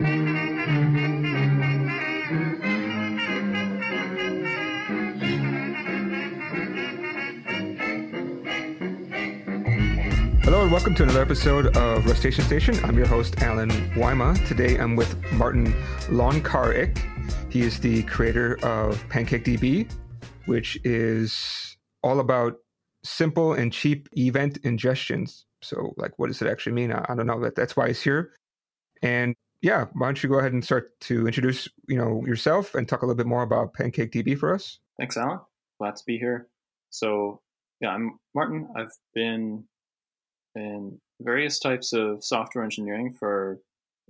Hello and welcome to another episode of Rustacean Station. I'm your host, Allen Wyma. Today I'm with Martin Loncaric. He is the creator of PancakeDB, which is all about simple and cheap event ingestions. So, like, what does it actually mean? I, I don't know. That that's why he's here. And yeah, why don't you go ahead and start to introduce, you know, yourself and talk a little bit more about PancakeDB for us? Thanks, Allen. Glad to be here. So, yeah, I'm Martin. I've been in various types of software engineering for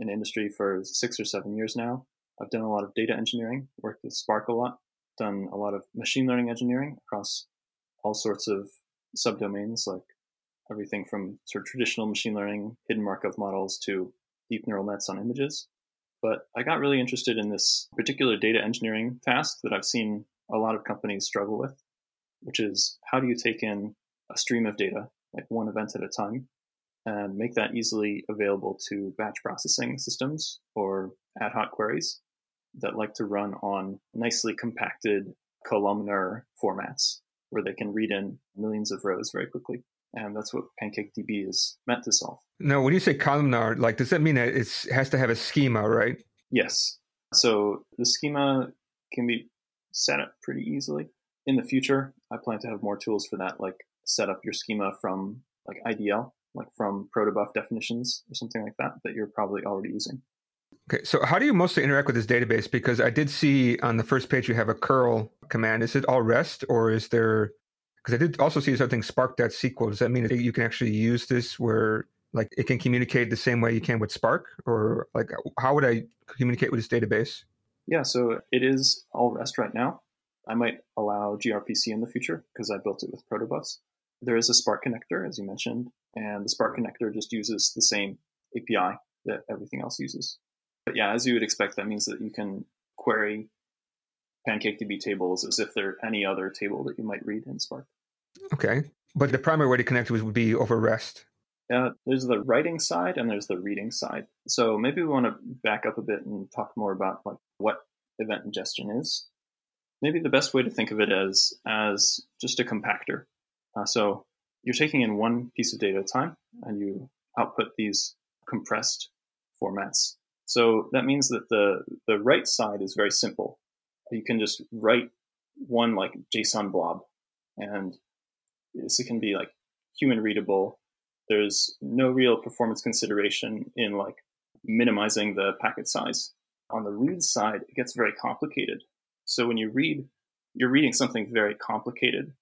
an industry for six or seven years now. I've done a lot of data engineering, worked with Spark a lot, done a lot of machine learning engineering across all sorts of subdomains, like everything from sort of traditional machine learning, hidden Markov models to deep neural nets on images. But I got really interested in this particular data engineering task that I've seen a lot of companies struggle with, which is how do you take in a stream of data like one event at a time, and make that easily available to batch processing systems or ad hoc queries that like to run on nicely compacted columnar formats where they can read in millions of rows very quickly. And that's what PancakeDB is meant to solve. Now, when you say columnar, like, does that mean that it has to have a schema, right? Yes. So the schema can be set up pretty easily. In the future, I plan to have more tools for that, like set up your schema from like IDL, like from protobuf definitions or something like that, that you're probably already using. Okay, so how do you mostly interact with this database? Because I did see on the first page you have a curl command. Is it all REST or is there? Because I did also see something spark.sql. Does that mean that you can actually use this where like it can communicate the same way you can with Spark, or like how would I communicate with this database? Yeah, so it is all REST right now. I might allow gRPC in the future because I built it with protobufs there is a Spark connector, as you mentioned, and the Spark connector just uses the same API that everything else uses. But yeah, as you would expect, that means that you can query PancakeDB tables as if they're any other table that you might read in Spark. Okay, but the primary way to connect would be over REST. Uh, there's the writing side and there's the reading side. So maybe we want to back up a bit and talk more about like what event ingestion is. Maybe the best way to think of it as as just a compactor. Uh, so you're taking in one piece of data at a time and you output these compressed formats. So that means that the, the write side is very simple. You can just write one like JSON blob and this can be like human readable. There's no real performance consideration in like minimizing the packet size. On the read side, it gets very complicated. So when you read, you're reading something very complicated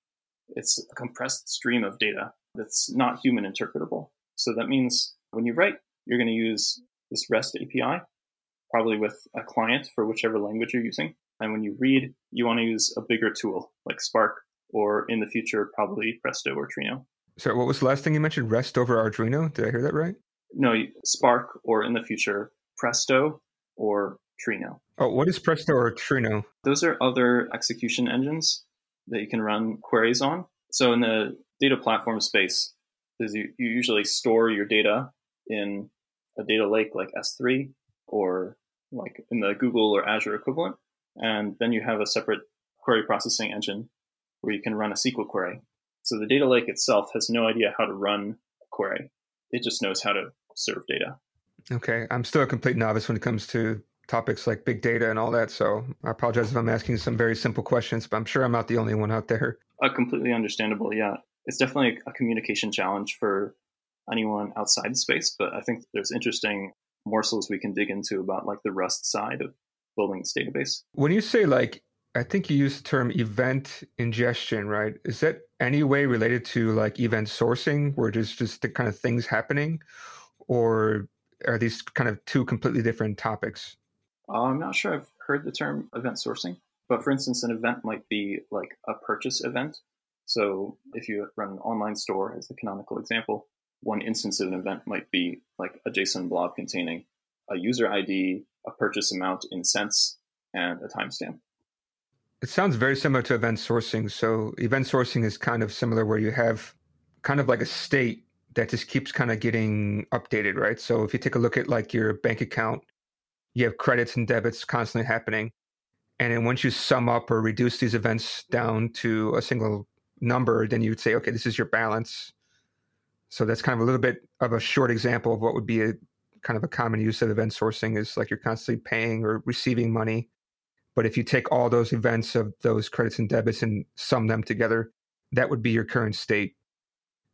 it's a compressed stream of data that's not human interpretable. So that means when you write, you're going to use this REST API, probably with a client for whichever language you're using. And when you read, you want to use a bigger tool like Spark or in the future, probably Presto or Trino. So what was the last thing you mentioned? REST over Arduino? Did I hear that right? No, Spark or in the future, Presto or Trino. Oh, what is Presto or Trino? Those are other execution engines that you can run queries on. So in the data platform space, you, you usually store your data in a data lake like S3 or like in the Google or Azure equivalent. And then you have a separate query processing engine where you can run a SQL query. So the data lake itself has no idea how to run a query. It just knows how to serve data. Okay. I'm still a complete novice when it comes to topics like big data and all that. So I apologize if I'm asking some very simple questions, but I'm sure I'm not the only one out there. Uh, completely understandable. Yeah. It's definitely a communication challenge for anyone outside the space, but I think there's interesting morsels we can dig into about like the Rust side of building this database. When you say like, I think you use the term event ingestion, right? Is that any way related to like event sourcing where there's just the kind of things happening? Or are these kind of two completely different topics? Uh, I'm not sure I've heard the term event sourcing, but for instance, an event might be like a purchase event. So if you run an online store as the canonical example, one instance of an event might be like a JSON blob containing a user ID, a purchase amount in cents, and a timestamp. It sounds very similar to event sourcing. So event sourcing is kind of similar where you have kind of like a state that just keeps kind of getting updated, right? So if you take a look at like your bank account you have credits and debits constantly happening. And then once you sum up or reduce these events down to a single number, then you would say, okay, this is your balance. So that's kind of a little bit of a short example of what would be a kind of a common use of event sourcing is like you're constantly paying or receiving money. But if you take all those events of those credits and debits and sum them together, that would be your current state.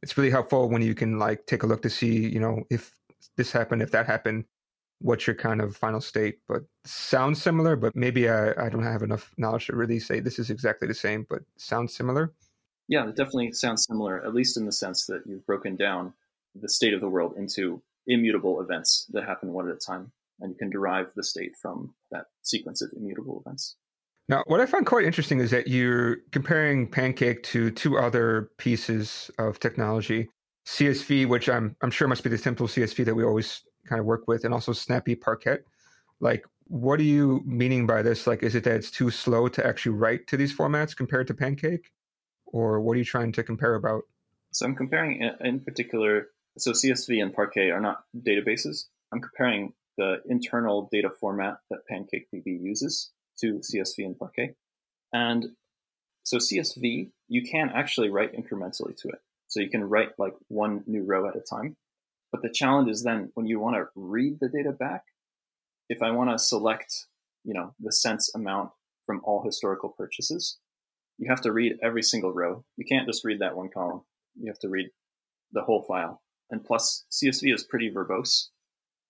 It's really helpful when you can like take a look to see, you know, if this happened, if that happened, what's your kind of final state. But sounds similar, but maybe I, I don't have enough knowledge to really say this is exactly the same, but sounds similar. Yeah, it definitely sounds similar, at least in the sense that you've broken down the state of the world into immutable events that happen one at a time. And you can derive the state from that sequence of immutable events. Now, what I find quite interesting is that you're comparing Pancake to two other pieces of technology CSV, which I'm, I'm sure must be the simple CSV that we always kind of work with, and also Snappy Parquet. Like, what are you meaning by this? Like, is it that it's too slow to actually write to these formats compared to Pancake? Or what are you trying to compare about? So I'm comparing in particular so CSV and Parquet are not databases. I'm comparing the internal data format that PancakeDB uses to CSV and Parquet. And so CSV, you can actually write incrementally to it. So you can write like one new row at a time. But the challenge is then when you want to read the data back, if I want to select, you know, the cents amount from all historical purchases, you have to read every single row. You can't just read that one column. You have to read the whole file. And plus, CSV is pretty verbose.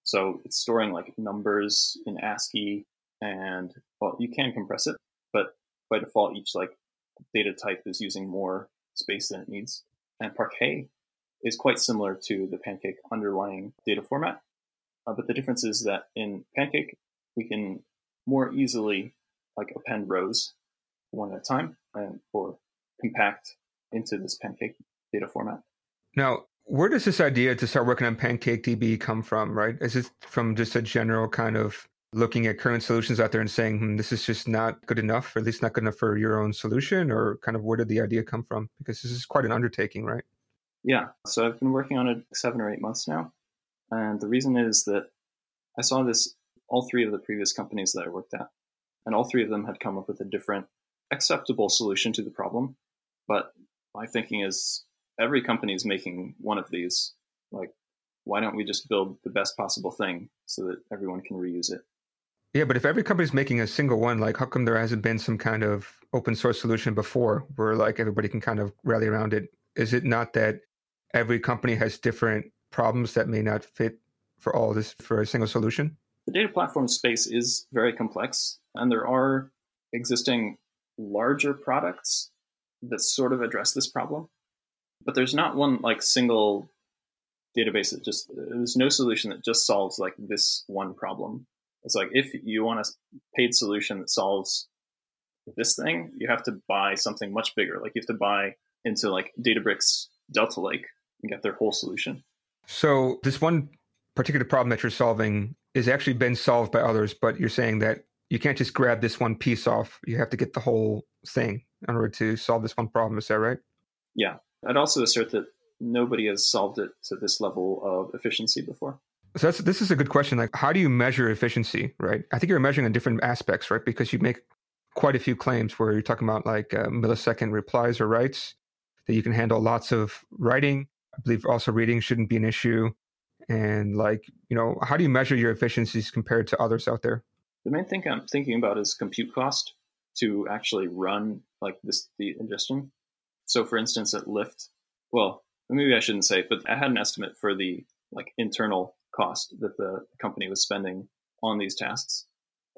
So it's storing like numbers in ASCII, and well, you can compress it, but by default, each like data type is using more space than it needs. And Parquet is quite similar to the Pancake underlying data format. Uh, but the difference is that in Pancake, we can more easily like append rows one at a time and or compact into this Pancake data format. Now, where does this idea to start working on PancakeDB come from, right? Is it from just a general kind of looking at current solutions out there and saying, hmm, this is just not good enough, or at least not good enough for your own solution, or kind of where did the idea come from? Because this is quite an undertaking, right? Yeah. So I've been working on it seven or eight months now. And the reason is that I saw this, all three of the previous companies that I worked at, and all three of them had come up with a different acceptable solution to the problem. But my thinking is every company is making one of these. Like, why don't we just build the best possible thing so that everyone can reuse it? Yeah, but if every company's making a single one, like how come there hasn't been some kind of open source solution before where like everybody can kind of rally around it? Is it not that every company has different problems that may not fit for all this for a single solution? The data platform space is very complex, and there are existing larger products that sort of address this problem but there's not one like single database that just there's no solution that just solves like this one problem. It's like if you want a paid solution that solves this thing, you have to buy something much bigger. Like you have to buy into like Databricks Delta Lake and get their whole solution. So this one particular problem that you're solving is actually been solved by others, but you're saying that you can't just grab this one piece off. You have to get the whole thing in order to solve this one problem. Is that right? Yeah. I'd also assert that nobody has solved it to this level of efficiency before. So that's, this is a good question. Like, how do you measure efficiency, right? I think you're measuring on different aspects, right? Because you make quite a few claims where you're talking about like uh, millisecond replies or writes that you can handle lots of writing. I believe also reading shouldn't be an issue. And like, you know, how do you measure your efficiencies compared to others out there? The main thing I'm thinking about is compute cost to actually run like this the ingestion. So for instance, at Lyft, well, maybe I shouldn't say, but I had an estimate for the like internal cost that the company was spending on these tasks.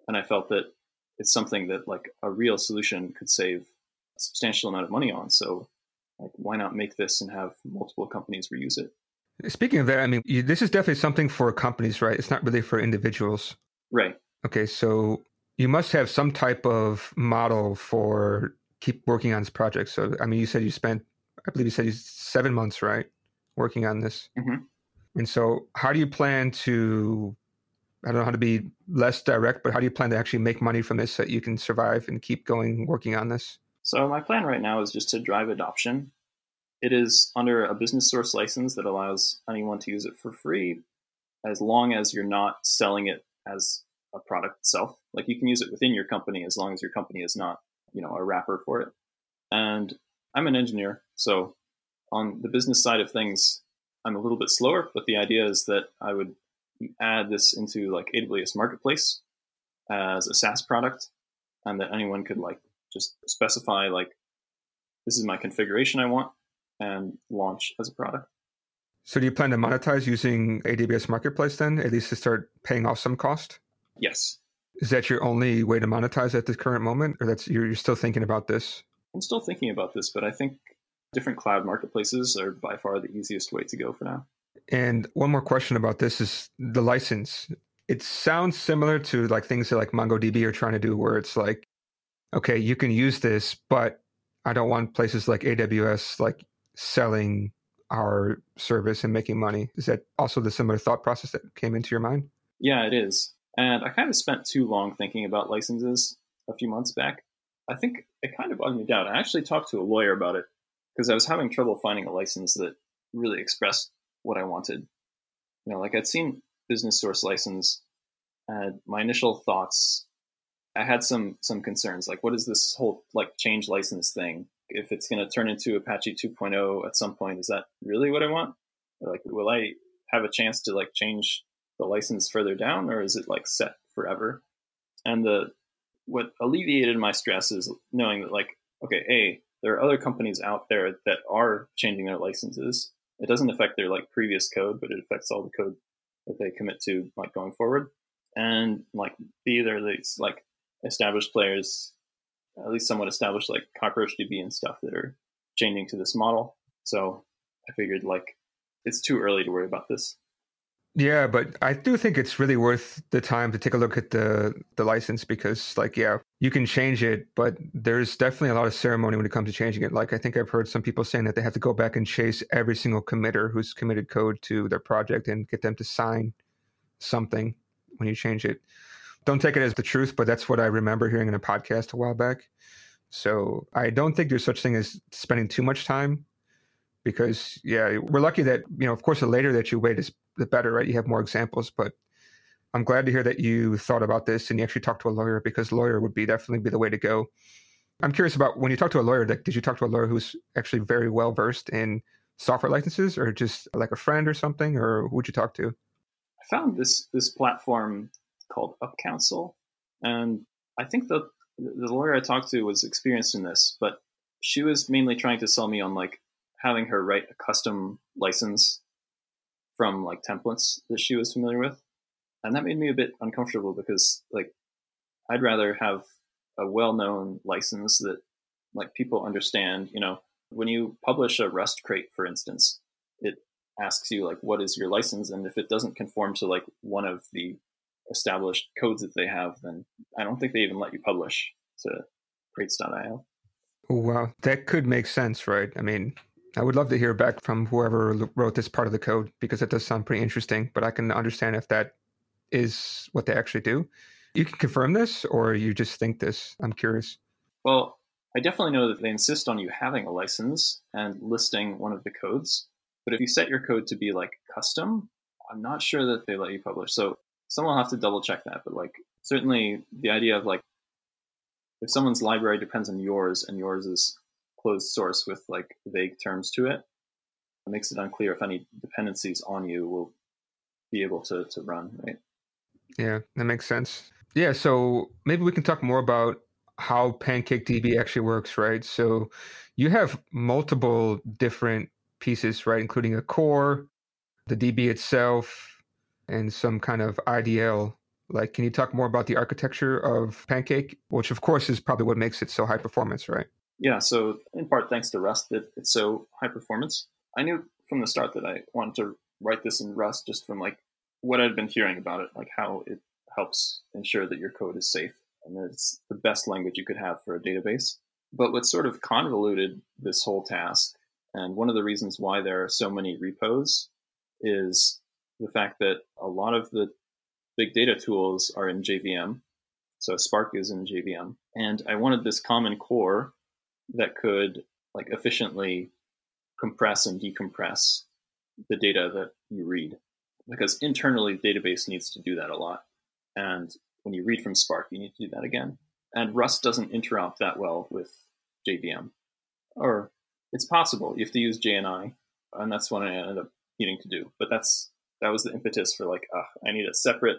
And I felt that it's something that like a real solution could save a substantial amount of money on. So like, why not make this and have multiple companies reuse it? Speaking of that, I mean, you, this is definitely something for companies, right? It's not really for individuals. Right. Okay. So you must have some type of model for keep working on this project. So, I mean, you said you spent, I believe you said you seven months, right, working on this. Mm-hmm. And so, how do you plan to? I don't know how to be less direct, but how do you plan to actually make money from this so that you can survive and keep going working on this? So, my plan right now is just to drive adoption. It is under a business source license that allows anyone to use it for free as long as you're not selling it as a product itself. Like you can use it within your company as long as your company is not, you know, a wrapper for it. And I'm an engineer, so on the business side of things, I'm a little bit slower, but the idea is that I would add this into like AWS Marketplace as a SaaS product, and that anyone could like just specify like this is my configuration I want and launch as a product. So do you plan to monetize using AWS Marketplace then, at least to start paying off some cost? Yes. Is that your only way to monetize at the current moment, or that's you're, you're still thinking about this? I'm still thinking about this, but I think different cloud marketplaces are by far the easiest way to go for now. And one more question about this is the license. It sounds similar to like things that like MongoDB are trying to do, where it's like, okay, you can use this, but I don't want places like AWS like selling our service and making money. Is that also the similar thought process that came into your mind? Yeah, it is. And I kind of spent too long thinking about licenses a few months back. I think it kind of bugged me down. I actually talked to a lawyer about it because I was having trouble finding a license that really expressed what I wanted. You know, like I'd seen business source license, and my initial thoughts, I had some some concerns. Like, what is this whole like change license thing? If it's going to turn into Apache 2.0 at some point, is that really what I want? Like, will I have a chance to like change the license further down, or is it like set forever? And the what alleviated my stress is knowing that like, okay, a there are other companies out there that are changing their licenses. It doesn't affect their like previous code, but it affects all the code that they commit to like going forward. And like B, there are these like established players, at least somewhat established like CockroachDB and stuff that are changing to this model. So I figured like it's too early to worry about this. Yeah, but I do think it's really worth the time to take a look at the the license because like yeah, you can change it, but there's definitely a lot of ceremony when it comes to changing it. Like I think I've heard some people saying that they have to go back and chase every single committer who's committed code to their project and get them to sign something when you change it. Don't take it as the truth, but that's what I remember hearing in a podcast a while back. So I don't think there's such thing as spending too much time because yeah, we're lucky that you know, of course, the later that you wait is the better, right? You have more examples, but I'm glad to hear that you thought about this and you actually talked to a lawyer because lawyer would be definitely be the way to go. I'm curious about when you talk to a lawyer, like, did you talk to a lawyer who's actually very well versed in software licenses or just like a friend or something, or who would you talk to? I found this this platform called UpCounsel, and I think the the lawyer I talked to was experienced in this, but she was mainly trying to sell me on like having her write a custom license from like templates that she was familiar with. And that made me a bit uncomfortable because like I'd rather have a well-known license that like people understand, you know, when you publish a Rust crate, for instance, it asks you like, what is your license? And if it doesn't conform to like one of the established codes that they have, then I don't think they even let you publish to crates.io. Wow, that could make sense, right? I mean, I would love to hear back from whoever wrote this part of the code because it does sound pretty interesting, but I can understand if that is what they actually do. You can confirm this or you just think this? I'm curious. Well, I definitely know that they insist on you having a license and listing one of the codes. But if you set your code to be like custom, I'm not sure that they let you publish. So someone will have to double check that. But like certainly the idea of like if someone's library depends on yours and yours is closed source with like vague terms to it. It makes it unclear if any dependencies on you will be able to, to run, right? Yeah, that makes sense. Yeah, so maybe we can talk more about how PancakeDB actually works, right? So you have multiple different pieces, right? Including a core, the DB itself, and some kind of IDL. Like, can you talk more about the architecture of Pancake, which of course is probably what makes it so high performance, right? Yeah, so in part thanks to Rust that it's so high performance. I knew from the start that I wanted to write this in Rust just from like what I'd been hearing about it, like how it helps ensure that your code is safe and that it's the best language you could have for a database. But what sort of convoluted this whole task, and one of the reasons why there are so many repos, is the fact that a lot of the big data tools are in JVM. So Spark is in JVM. And I wanted this common core that could like efficiently compress and decompress the data that you read because internally the database needs to do that a lot and when you read from Spark, you need to do that again. And Rust doesn't interop that well with JVM. Or it's possible. You have to use JNI, and that's what I ended up needing to do. But that's that was the impetus for like, uh, I need a separate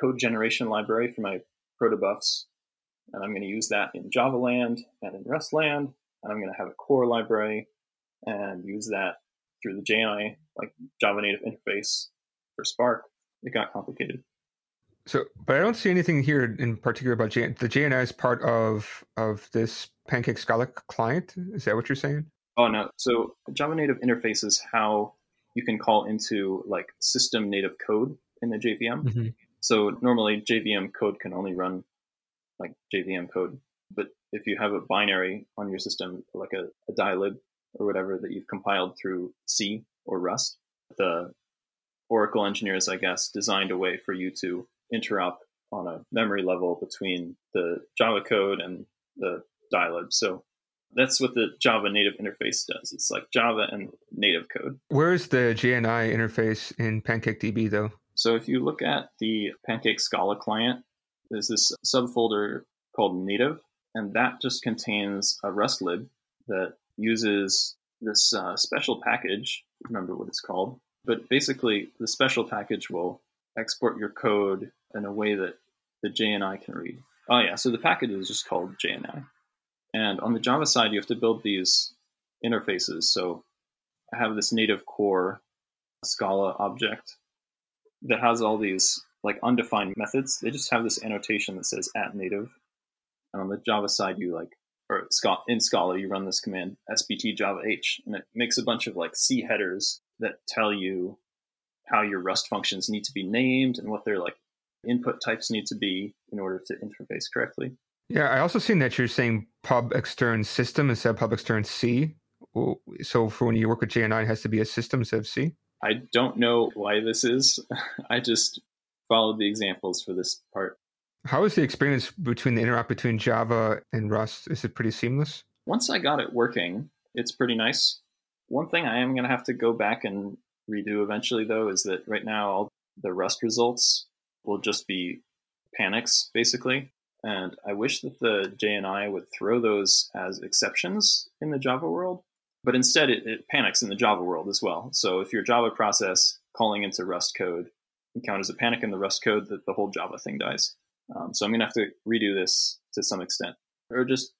code generation library for my protobufs, and I'm going to use that in Java land and in Rust land, and I'm going to have a core library and use that through the JNI, like Java native interface for Spark. It got complicated. So, but I don't see anything here in particular about J- the JNI is part of of this Pancake Scala client. Is that what you're saying? Oh no. So Java native interface is how you can call into like system native code in the JVM. Mm-hmm. So normally JVM code can only run like JVM code, but if you have a binary on your system, like a, a dylib or whatever that you've compiled through C or Rust, the Oracle engineers, I guess, designed a way for you to interop on a memory level between the Java code and the dylib. So that's what the Java native interface does. It's like Java and native code. Where's the JNI interface in PancakeDB though? So if you look at the Pancake Scala client, there's this subfolder called native, and that just contains a Rust lib that uses this uh, special package. Remember what it's called, but basically the special package will export your code in a way that the JNI can read. Oh yeah, so the package is just called JNI. And on the Java side, you have to build these interfaces. So I have this native core Scala object that has all these like undefined methods. They just have this annotation that says at native. And on the Java side, you like, or in Scala, you run this command sbt javah, and it makes a bunch of like C headers that tell you how your Rust functions need to be named and what their like input types need to be in order to interface correctly. Yeah, I also seen that you're saying pub extern system instead of pub extern C. So for when you work with JNI, it has to be a system instead of C. I don't know why this is. I just followed the examples for this part. How is the experience between the interop between Java and Rust? Is it pretty seamless? Once I got it working, it's pretty nice. One thing I am going to have to go back and redo eventually, though, is that right now all the Rust results will just be panics, basically. And I wish that the JNI would throw those as exceptions in the Java world, but instead it, it panics in the Java world as well. So if your Java process calling into Rust code encounters a panic in the Rust code, that the whole Java thing dies. Um, so I'm going to have to redo this to some extent, or just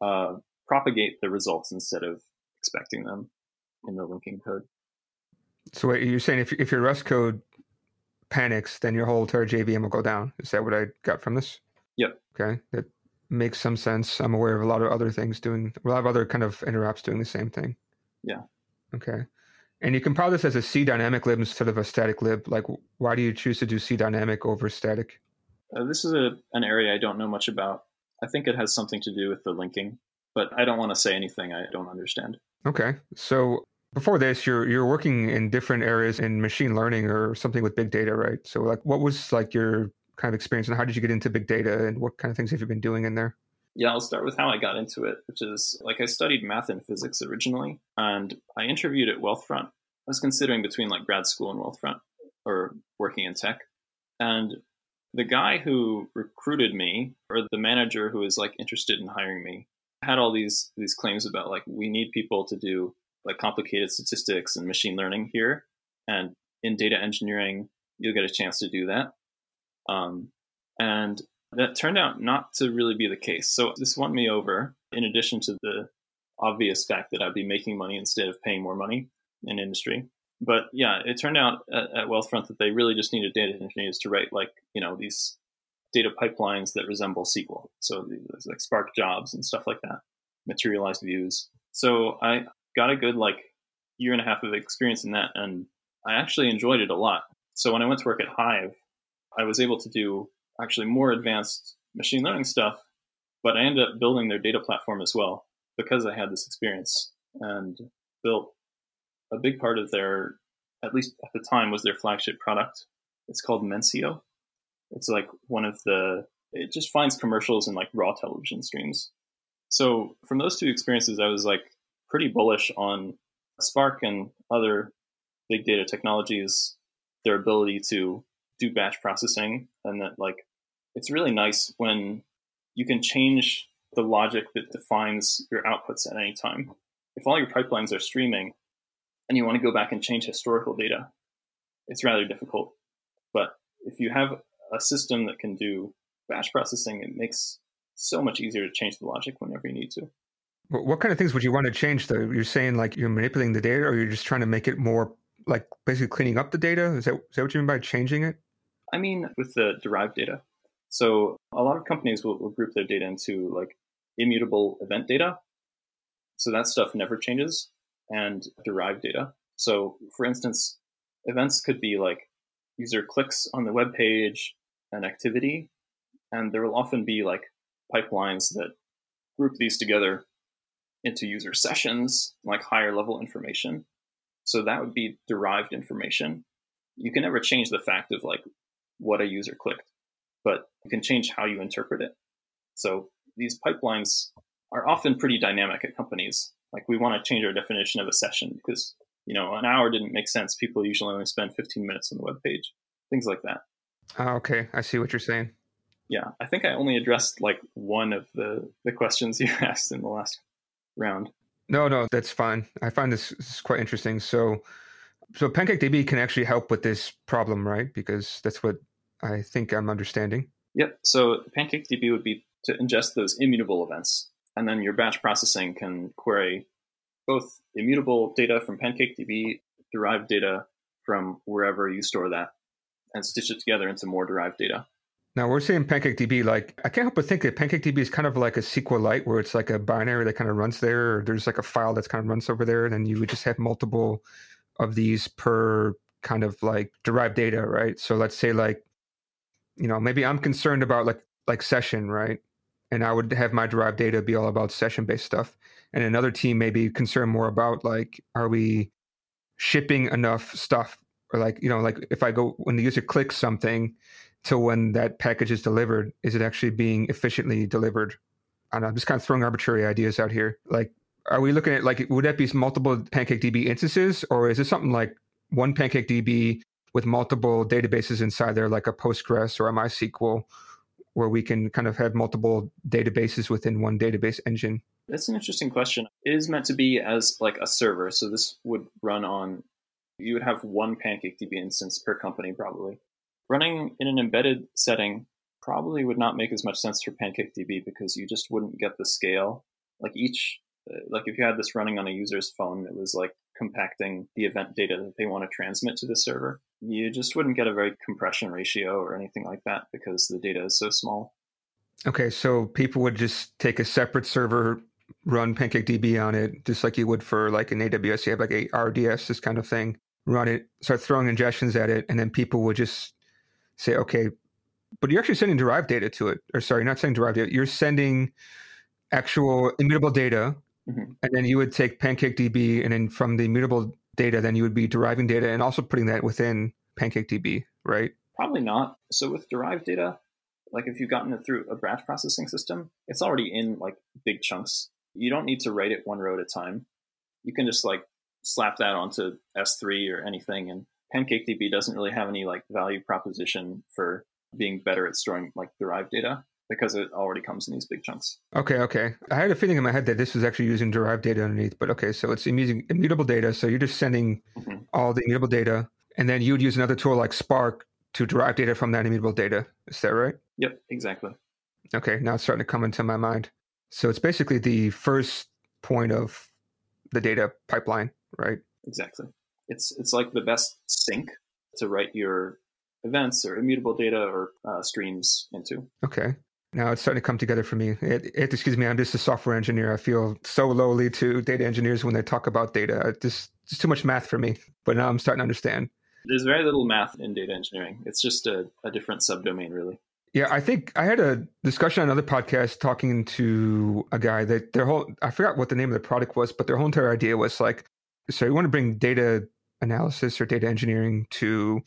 uh, propagate the results instead of expecting them in the linking code. So wait, you're saying if if your Rust code panics, then your whole entire JVM will go down. Is that what I got from this? Yep. Okay, that makes some sense. I'm aware of a lot of other things doing a lot of other kind of interrupts doing the same thing. Yeah. Okay. And you compile this as a C dynamic lib instead of a static lib. Like, why do you choose to do C dynamic over static? Uh, this is a, an area I don't know much about. I think it has something to do with the linking, but I don't want to say anything I don't understand. Okay. So before this, you're you're working in different areas in machine learning or something with big data, right? So like, what was like your kind of experience and how did you get into big data and what kind of things have you been doing in there? Yeah, I'll start with how I got into it, which is like I studied math and physics originally, and I interviewed at Wealthfront. I was considering between like grad school and Wealthfront or working in tech. And the guy who recruited me, or the manager who was like interested in hiring me, had all these these claims about like we need people to do like complicated statistics and machine learning here, and in data engineering you'll get a chance to do that. Um, and that turned out not to really be the case. So this won me over, in addition to the obvious fact that I'd be making money instead of paying more money in industry. But yeah, it turned out at, at Wealthfront that they really just needed data engineers to write like, you know, these data pipelines that resemble SQL. So these like Spark jobs and stuff like that, materialized views. So I got a good like year and a half of experience in that and I actually enjoyed it a lot. So when I went to work at Hive, I was able to do actually more advanced machine learning stuff, but I ended up building their data platform as well because I had this experience and built a big part of their, at least at the time, was their flagship product. It's called Mensio. It's like one of the, it just finds commercials in like raw television streams. So from those two experiences, I was like pretty bullish on Spark and other big data technologies, their ability to do batch processing and that like it's really nice when you can change the logic that defines your outputs at any time. If all your pipelines are streaming and you want to go back and change historical data, it's rather difficult. But if you have a system that can do batch processing, it makes so much easier to change the logic whenever you need to. What kind of things would you want to change though? You're saying like you're manipulating the data or you're just trying to make it more like basically cleaning up the data? Is that, is that what you mean by changing it? I mean, with the derived data. So a lot of companies will, will group their data into like immutable event data. So that stuff never changes and derived data. So for instance, events could be like user clicks on the web page, an activity, and there will often be like pipelines that group these together into user sessions, like higher level information. So that would be derived information. You can never change the fact of like what a user clicked, but you can change how you interpret it. So these pipelines are often pretty dynamic at companies. Like we want to change our definition of a session because you know an hour didn't make sense. People usually only spend 15 minutes on the web page, things like that. Oh, okay, I see what you're saying. Yeah, I think I only addressed like one of the the questions you asked in the last round. No, no, that's fine. I find this, this is quite interesting. So, so PancakeDB can actually help with this problem, right? Because that's what I think I'm understanding. Yep. So PancakeDB would be to ingest those immutable events. And then your batch processing can query both immutable data from PancakeDB, derived data from wherever you store that, and stitch it together into more derived data. Now we're saying PancakeDB, like I can't help but think that PancakeDB is kind of like a SQLite, where it's like a binary that kind of runs there. Or there's like a file that's kind of runs over there, and then you would just have multiple of these per kind of like derived data, right? So let's say like, you know, maybe I'm concerned about like like session, right? and I would have my derived data be all about session based stuff. And another team may be concerned more about like, are we shipping enough stuff? Or like, you know, like if I go when the user clicks something to when that package is delivered, is it actually being efficiently delivered? And I'm just kind of throwing arbitrary ideas out here. Like, are we looking at like would that be multiple PancakeDB instances, or is it something like one PancakeDB with multiple databases inside there, like a Postgres or a MySQL? where we can kind of have multiple databases within one database engine? That's an interesting question. It is meant to be as like a server. So this would run on, you would have one PancakeDB instance per company probably. Running in an embedded setting probably would not make as much sense for PancakeDB because you just wouldn't get the scale. Like each, Uh, like if you had this running on a user's phone, it was like compacting the event data that they want to transmit to the server you just wouldn't get a very compression ratio or anything like that because the data is so small. Okay, so people would just take a separate server, run PancakeDB on it, just like you would for like an AWS. You have like a RDS, this kind of thing. Run it, start throwing ingestions at it, and then people would just say, okay, but you're actually sending derived data to it. Or sorry, not sending derived data. You're sending actual immutable data, mm-hmm. and then you would take PancakeDB, and then from the immutable data, then you would be deriving data and also putting that within PancakeDB, right? Probably not. So with derived data, like if you've gotten it through a batch processing system, it's already in like big chunks. You don't need to write it one row at a time. You can just like slap that onto S3 or anything, and PancakeDB doesn't really have any like value proposition for being better at storing like derived data because it already comes in these big chunks. Okay, okay. I had a feeling in my head that this was actually using derived data underneath, but okay, so it's using immutable data. So you're just sending mm-hmm. all the immutable data, and then you'd use another tool like Spark to derive data from that immutable data. Is that right? Yep, exactly. Okay, now it's starting to come into my mind. So it's basically the first point of the data pipeline, right? Exactly. It's it's like the best sink to write your events or immutable data or uh, streams into. Okay. Now it's starting to come together for me. It, it, excuse me, I'm just a software engineer. I feel so lowly to data engineers when they talk about data. It's just, too much math for me. But now I'm starting to understand. There's very little math in data engineering. It's just a, a different subdomain, really. Yeah, I think I had a discussion on another podcast talking to a guy that their whole I forgot what the name of the product was, but their whole entire idea was like, so you want to bring data analysis or data engineering to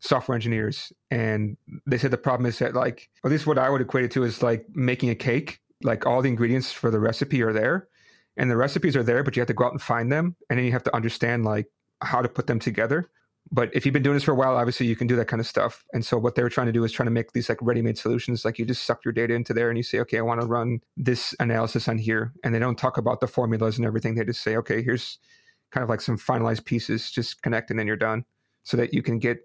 software engineers and they said the problem is that like at least what i would equate it to is like making a cake like all the ingredients for the recipe are there and the recipes are there but you have to go out and find them and then you have to understand like how to put them together But if you've been doing this for a while, obviously you can do that kind of stuff. And so what they were trying to do is trying to make these like ready-made solutions. Like you just suck your data into there and you say, okay, I want to run this analysis on here. And they don't talk about the formulas and everything. They just say, okay, here's kind of like some finalized pieces, just connect and then you're done. So that you can get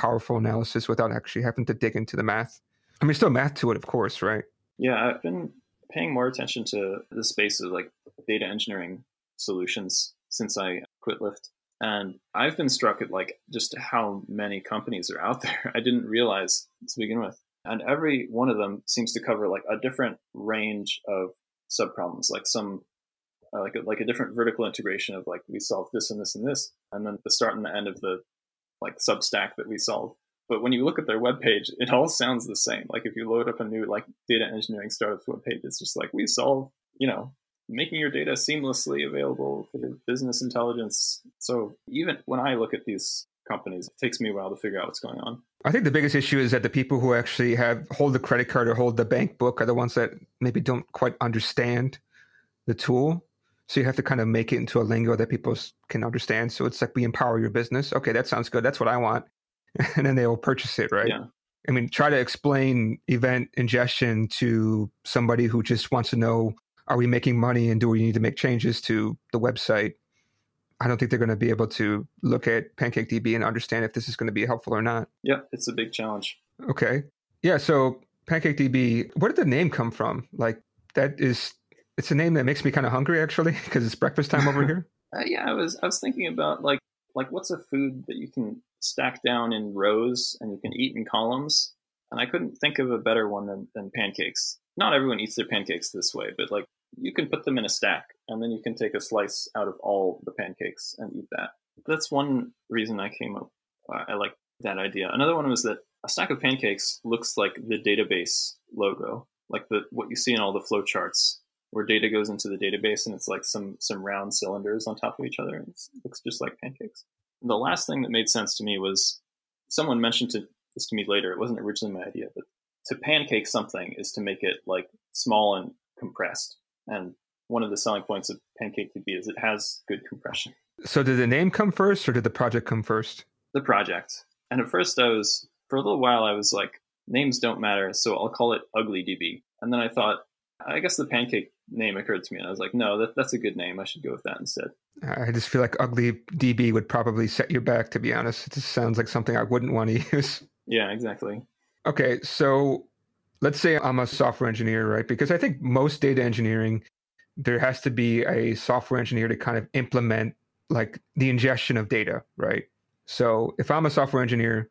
powerful analysis without actually having to dig into the math. I mean, still math to it, of course, right? Yeah, I've been paying more attention to the space of like data engineering solutions since I quit Lyft. And I've been struck at like just how many companies are out there. I didn't realize to begin with. And every one of them seems to cover like a different range of subproblems, like some uh, like a, like a different vertical integration of like we solve this and this and this, and then the start and the end of the like substack that we solve. But when you look at their webpage, it all sounds the same. Like if you load up a new like data engineering startups webpage, it's just like we solve, you know, making your data seamlessly available for business intelligence. So even when I look at these companies, it takes me a while to figure out what's going on. I think the biggest issue is that the people who actually have hold the credit card or hold the bank book are the ones that maybe don't quite understand the tool. So you have to kind of make it into a lingo that people can understand. So it's like we empower your business. Okay, that sounds good. That's what I want. And then they will purchase it, right? Yeah. I mean, try to explain event ingestion to somebody who just wants to know are we making money and do we need to make changes to the website? I don't think they're going to be able to look at PancakeDB and understand if this is going to be helpful or not. Yeah, it's a big challenge. Okay. Yeah. So PancakeDB, where did the name come from? Like that is it's a name that makes me kind of hungry actually because it's breakfast time over here. Uh, yeah, I was I was thinking about like like what's a food that you can stack down in rows and you can eat in columns, and I couldn't think of a better one than, than pancakes. Not everyone eats their pancakes this way, but like you can put them in a stack and then you can take a slice out of all the pancakes and eat that. That's one reason I came up. Uh, I like that idea. Another one was that a stack of pancakes looks like the database logo, like the what you see in all the flowcharts where data goes into the database and it's like some some round cylinders on top of each other. it looks just like pancakes. And the last thing that made sense to me was someone mentioned to, this to me later. It wasn't originally my idea, but to pancake something is to make it like small and compressed. And one of the selling points of PancakeDB is it has good compression. So did the name come first or did the project come first? The project. And at first I was for a little while I was like, names don't matter, so I'll call it UglyDB. And then I thought, I guess the pancake name occurred to me, and I was like, no, that, that's a good name. I should go with that instead. I just feel like Ugly DB would probably set you back, to be honest. It just sounds like something I wouldn't want to use. Yeah, exactly. Okay, so let's say I'm a software engineer, right? Because I think most data engineering, there has to be a software engineer to kind of implement like the ingestion of data, right? So if I'm a software engineer,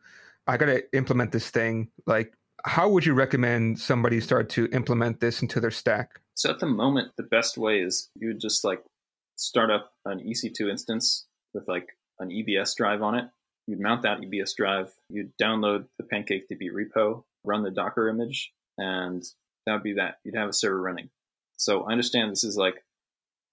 I got to implement this thing. Like, how would you recommend somebody start to implement this into their stack? So at the moment, the best way is you would just like start up an EC2 instance with like an EBS drive on it. You'd mount that EBS drive. You'd download the PancakeDB repo, run the Docker image, and that would be that. You'd have a server running. So I understand this is like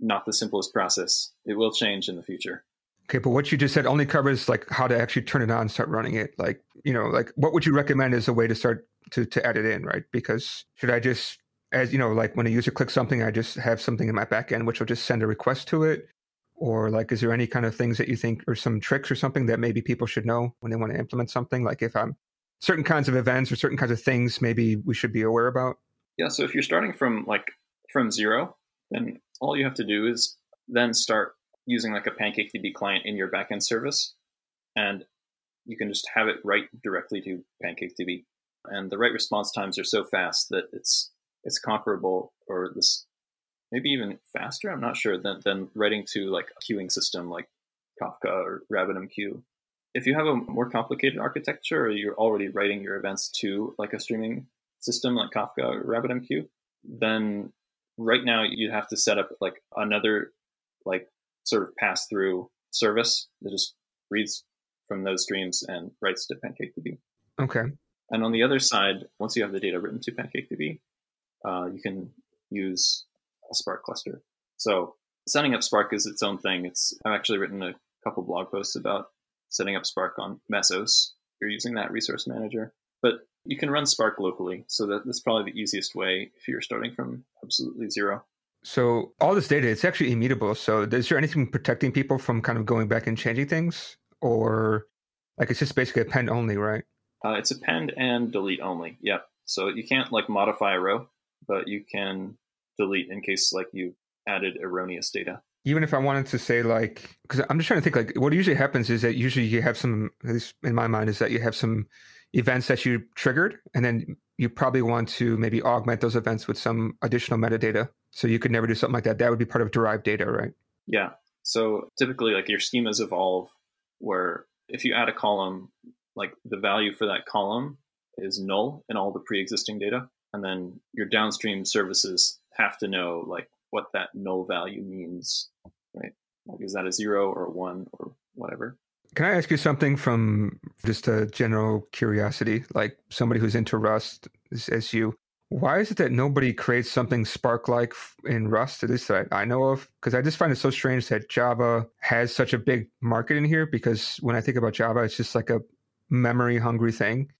not the simplest process. It will change in the future. Okay, but what you just said only covers like how to actually turn it on and start running it. Like, you know, like what would you recommend as a way to start to to add it in, right? Because should I just as you know, like when a user clicks something, I just have something in my backend which will just send a request to it? Or like is there any kind of things that you think or some tricks or something that maybe people should know when they want to implement something? Like if I'm certain kinds of events or certain kinds of things maybe we should be aware about? Yeah, so if you're starting from like from zero, then all you have to do is then start using like a PancakeDB client in your backend service, and you can just have it write directly to PancakeDB. And the write response times are so fast that it's it's comparable or this maybe even faster. I'm not sure than than writing to like a queuing system like Kafka or RabbitMQ. If you have a more complicated architecture, or you're already writing your events to like a streaming system like Kafka or RabbitMQ, then right now you'd have to set up like another like sort of pass through service that just reads from those streams and writes to PancakeDB. Okay. And on the other side, once you have the data written to PancakeDB, uh, you can use a Spark cluster. So setting up Spark is its own thing. It's I've actually written a couple blog posts about setting up Spark on Mesos. You're using that resource manager, but you can run Spark locally. So that, that's probably the easiest way if you're starting from absolutely zero. So all this data, it's actually immutable. So is there anything protecting people from kind of going back and changing things, or Like it's just basically append only, right? Uh, it's append and delete only. Yep. So you can't like modify a row, but you can delete in case like you added erroneous data. Even if I wanted to say like, because I'm just trying to think like, what usually happens is that usually you have some, at least in my mind, is that you have some events that you triggered, and then you probably want to maybe augment those events with some additional metadata. So you could never do something like that. That would be part of derived data, right? Yeah. So typically, like your schemas evolve where if you add a column, like the value for that column is null in all the pre-existing data, and then your downstream services have to know like what that null value means, right? Like is that a zero or a one or whatever? Can I ask you something from just a general curiosity, like somebody who's into Rust as you? Why is it that nobody creates something Spark like in Rust, at least that I know of? Because I just find it so strange that Java has such a big market in here. Because when I think about Java, it's just like a memory hungry thing.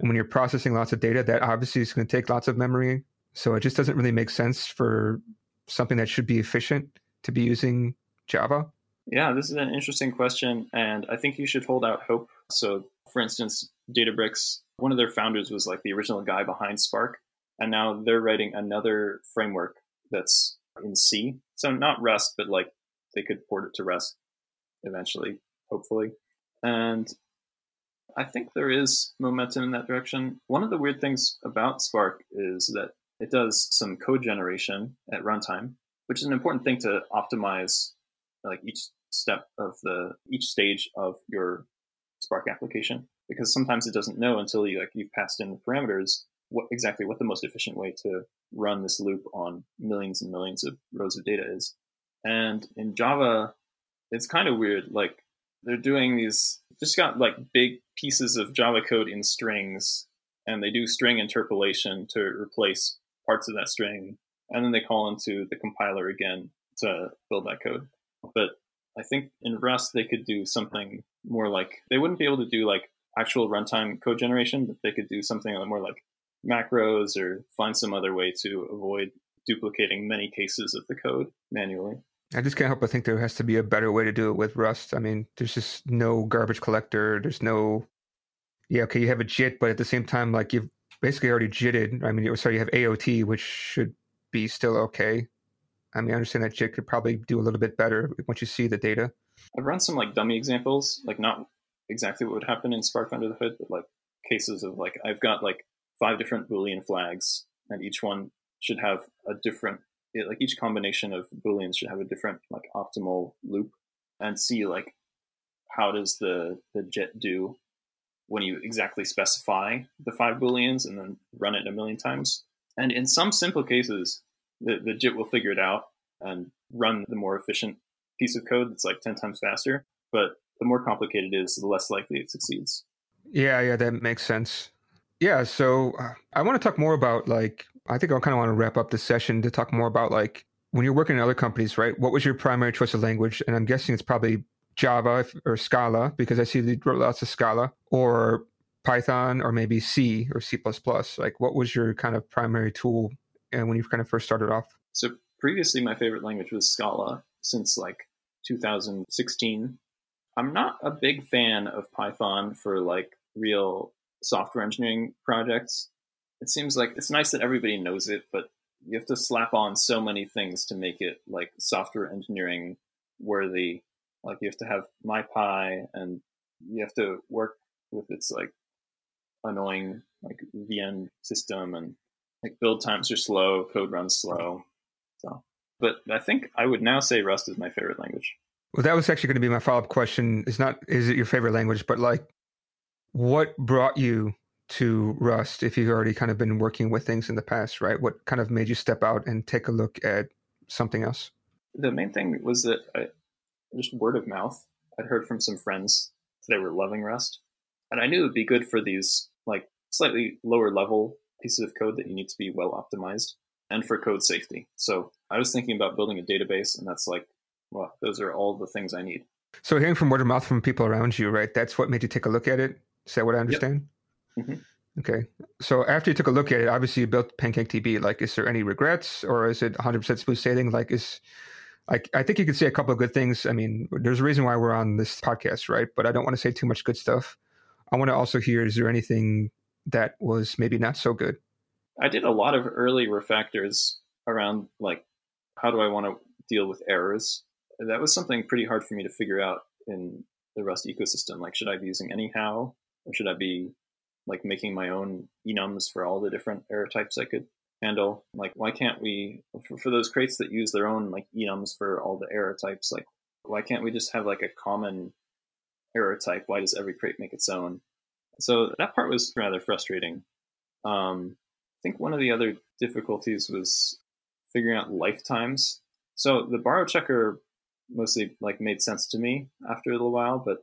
And when you're processing lots of data, that obviously is going to take lots of memory. So it just doesn't really make sense for something that should be efficient to be using Java. Yeah, this is an interesting question. And I think you should hold out hope. So, for instance, Databricks, one of their founders was like the original guy behind Spark and now they're writing another framework that's in C. So not Rust, but like they could port it to Rust eventually, hopefully. And I think there is momentum in that direction. One of the weird things about Spark is that it does some code generation at runtime, which is an important thing to optimize like each step of the each stage of your Spark application because sometimes it doesn't know until you like you've passed in the parameters what exactly what the most efficient way to run this loop on millions and millions of rows of data is. And in Java, it's kind of weird. Like they're doing these, just got like big pieces of Java code in strings, and they do string interpolation to replace parts of that string, and then they call into the compiler again to build that code. But I think in Rust they could do something more like they wouldn't be able to do like actual runtime code generation, but they could do something more like macros or find some other way to avoid duplicating many cases of the code manually. I just can't help but think there has to be a better way to do it with Rust. I mean, there's just no garbage collector. There's no, yeah, okay, you have a JIT, but at the same time, like you've basically already JITted. I mean, oh, sorry, you have AOT, which should be still okay. I mean, I understand that JIT could probably do a little bit better once you see the data. I've run some like dummy examples, like not exactly what would happen in Spark under the hood, but like cases of like I've got like five different Boolean flags, and each one should have a different, like each combination of Booleans should have a different like optimal loop, and see like how does the the JIT do when you exactly specify the five Booleans and then run it a million times. And in some simple cases, the, the JIT will figure it out and run the more efficient piece of code that's like 10 times faster. But the more complicated it is, the less likely it succeeds. Yeah, yeah, that makes sense. Yeah, so uh, I want to talk more about like I think I kind of want to wrap up this session to talk more about like when you're working in other companies, right? What was your primary choice of language? And I'm guessing it's probably Java or Scala because I see you wrote lots of Scala or Python or maybe C or C++. Like what was your kind of primary tool and when you kind of first started off? So previously my favorite language was Scala since like 2016. I'm not a big fan of Python for like real software engineering projects, it seems like it's nice that everybody knows it, but you have to slap on so many things to make it like software engineering worthy. Like you have to have MyPy and you have to work with its like annoying like VM system and like build times are slow, code runs slow. So, but I think I would now say Rust is my favorite language. Well, that was actually going to be my follow up question. It's not is it your favorite language, but like what brought you to Rust if you've already kind of been working with things in the past, right? What kind of made you step out and take a look at something else? The main thing was that I, just word of mouth. I'd heard from some friends that they were loving Rust, and I knew it would be good for these like slightly lower level pieces of code that you need to be well optimized and for code safety. So I was thinking about building a database, and that's like, well, those are all the things I need. So hearing from word of mouth from people around you, right? That's what made you take a look at it. Is that what I understand? Yep. Mm-hmm. Okay. So after you took a look at it, obviously you built PancakeDB. Like, is there any regrets, or is it 100% smooth sailing? Like, is like I think you could say a couple of good things. I mean, there's a reason why we're on this podcast, right? But I don't want to say too much good stuff. I want to also hear is there anything that was maybe not so good? I did a lot of early refactors around like how do I want to deal with errors. That was something pretty hard for me to figure out in the Rust ecosystem. Like, should I be using anyhow, or should I be like making my own enums for all the different error types I could handle? Like, why can't we for, for those crates that use their own like enums for all the error types? Like, why can't we just have like a common error type? Why does every crate make its own? So that part was rather frustrating. Um, I think one of the other difficulties was figuring out lifetimes. So the borrow checker mostly like made sense to me after a little while, but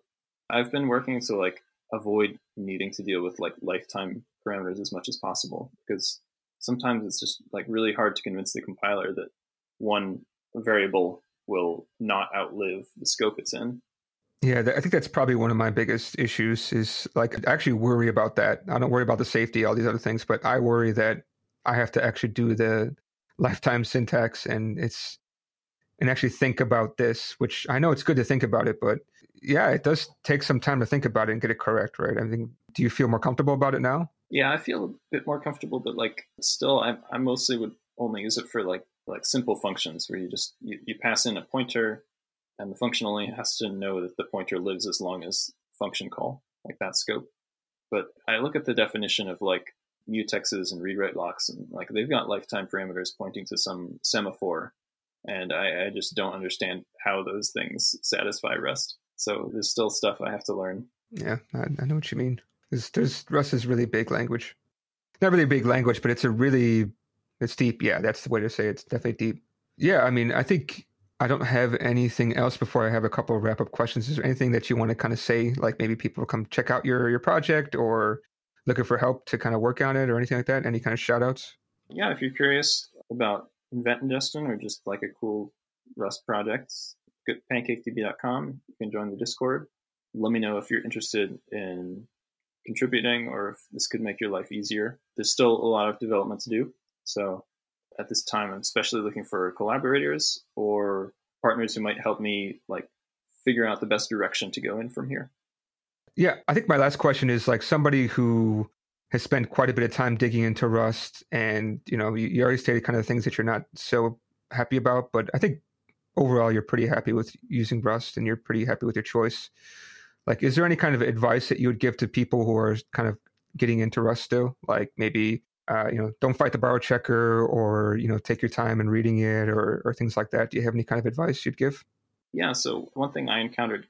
I've been working to like avoid needing to deal with like lifetime parameters as much as possible because sometimes it's just like really hard to convince the compiler that one variable will not outlive the scope it's in. Yeah, I think that's probably one of my biggest issues is like I actually worry about that. I don't worry about the safety, all these other things, but I worry that I have to actually do the lifetime syntax and it's and actually think about this, which I know it's good to think about it, but yeah, it does take some time to think about it and get it correct, right? I think, do you feel more comfortable about it now? Yeah, I feel a bit more comfortable, but like still, I, I mostly would only use it for like like simple functions where you just you, you pass in a pointer, and the function only has to know that the pointer lives as long as function call, like that scope. But I look at the definition of like mutexes and read write locks, and like they've got lifetime parameters pointing to some semaphore and I, I just don't understand how those things satisfy Rust. So there's still stuff I have to learn. Yeah, I, I know what you mean. There's, there's Rust is really big language. Not really a big language, but it's a really it's deep. Yeah, that's the way to say it. It's definitely deep. Yeah, I mean, I think I don't have anything else before I have a couple of wrap up questions. Is there anything that you want to kind of say? Like maybe people come check out your your project or looking for help to kind of work on it or anything like that? Any kind of shout outs? Yeah, if you're curious about event ingestion or just like a cool Rust project, go to pancakedb.com. You can join the Discord. Let me know if you're interested in contributing or if this could make your life easier. There's still a lot of development to do. So at this time, I'm especially looking for collaborators or partners who might help me like figure out the best direction to go in from here. Yeah, I think my last question is like somebody who has spent quite a bit of time digging into Rust, and you know, you, you already stated kind of the things that you're not so happy about, but I think overall you're pretty happy with using Rust, and you're pretty happy with your choice. Like, is there any kind of advice that you would give to people who are kind of getting into Rust still? Like maybe uh, you know, don't fight the borrow checker, or you know, take your time in reading it, or or things like that. Do you have any kind of advice you'd give? Yeah. So one thing I encountered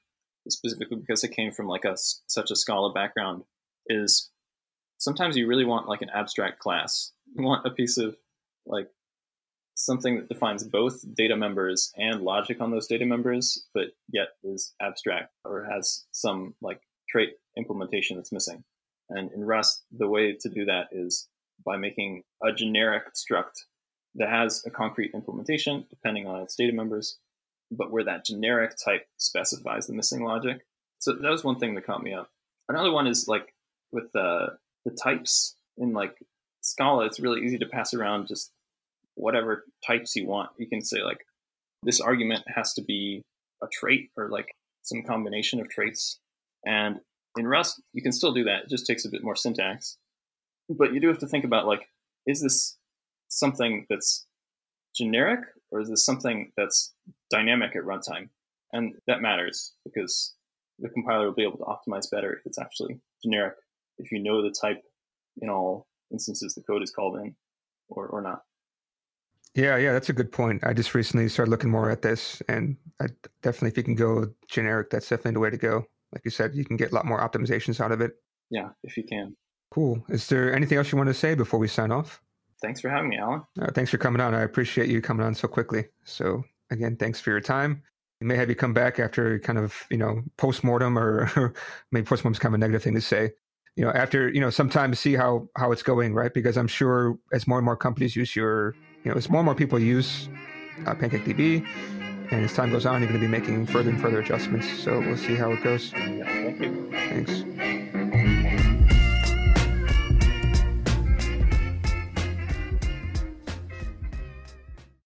specifically because it came from like a such a Scala background is sometimes you really want like an abstract class. You want a piece of like something that defines both data members and logic on those data members, but yet is abstract or has some like trait implementation that's missing. And in Rust, the way to do that is by making a generic struct that has a concrete implementation depending on its data members, but where that generic type specifies the missing logic. So that was one thing that caught me up. Another one is like with uh, the types in like Scala, it's really easy to pass around just whatever types you want. You can say like this argument has to be a trait or like some combination of traits. And in Rust, you can still do that. It just takes a bit more syntax. But you do have to think about like, is this something that's generic or is this something that's dynamic at runtime? And that matters because the compiler will be able to optimize better if it's actually generic if you know the type in all instances the code is called in or, or not. Yeah, yeah, that's a good point. I just recently started looking more at this, and I definitely, if you can go generic, that's definitely the way to go. Like you said, you can get a lot more optimizations out of it. Yeah, if you can. Cool. Is there anything else you want to say before we sign off? Thanks for having me, Allen. Uh, thanks for coming on. I appreciate you coming on so quickly. So, again, thanks for your time. We may have you come back after kind of, you know, post mortem, or maybe post mortem is kind of a negative thing to say you know after you know sometimes see how how it's going right? Because i'm sure as more and more companies use your you know as more and more people use uh, pancakedb and as time goes on you're going to be making further and further adjustments. So we'll see how it goes. Yeah, thank you. Thanks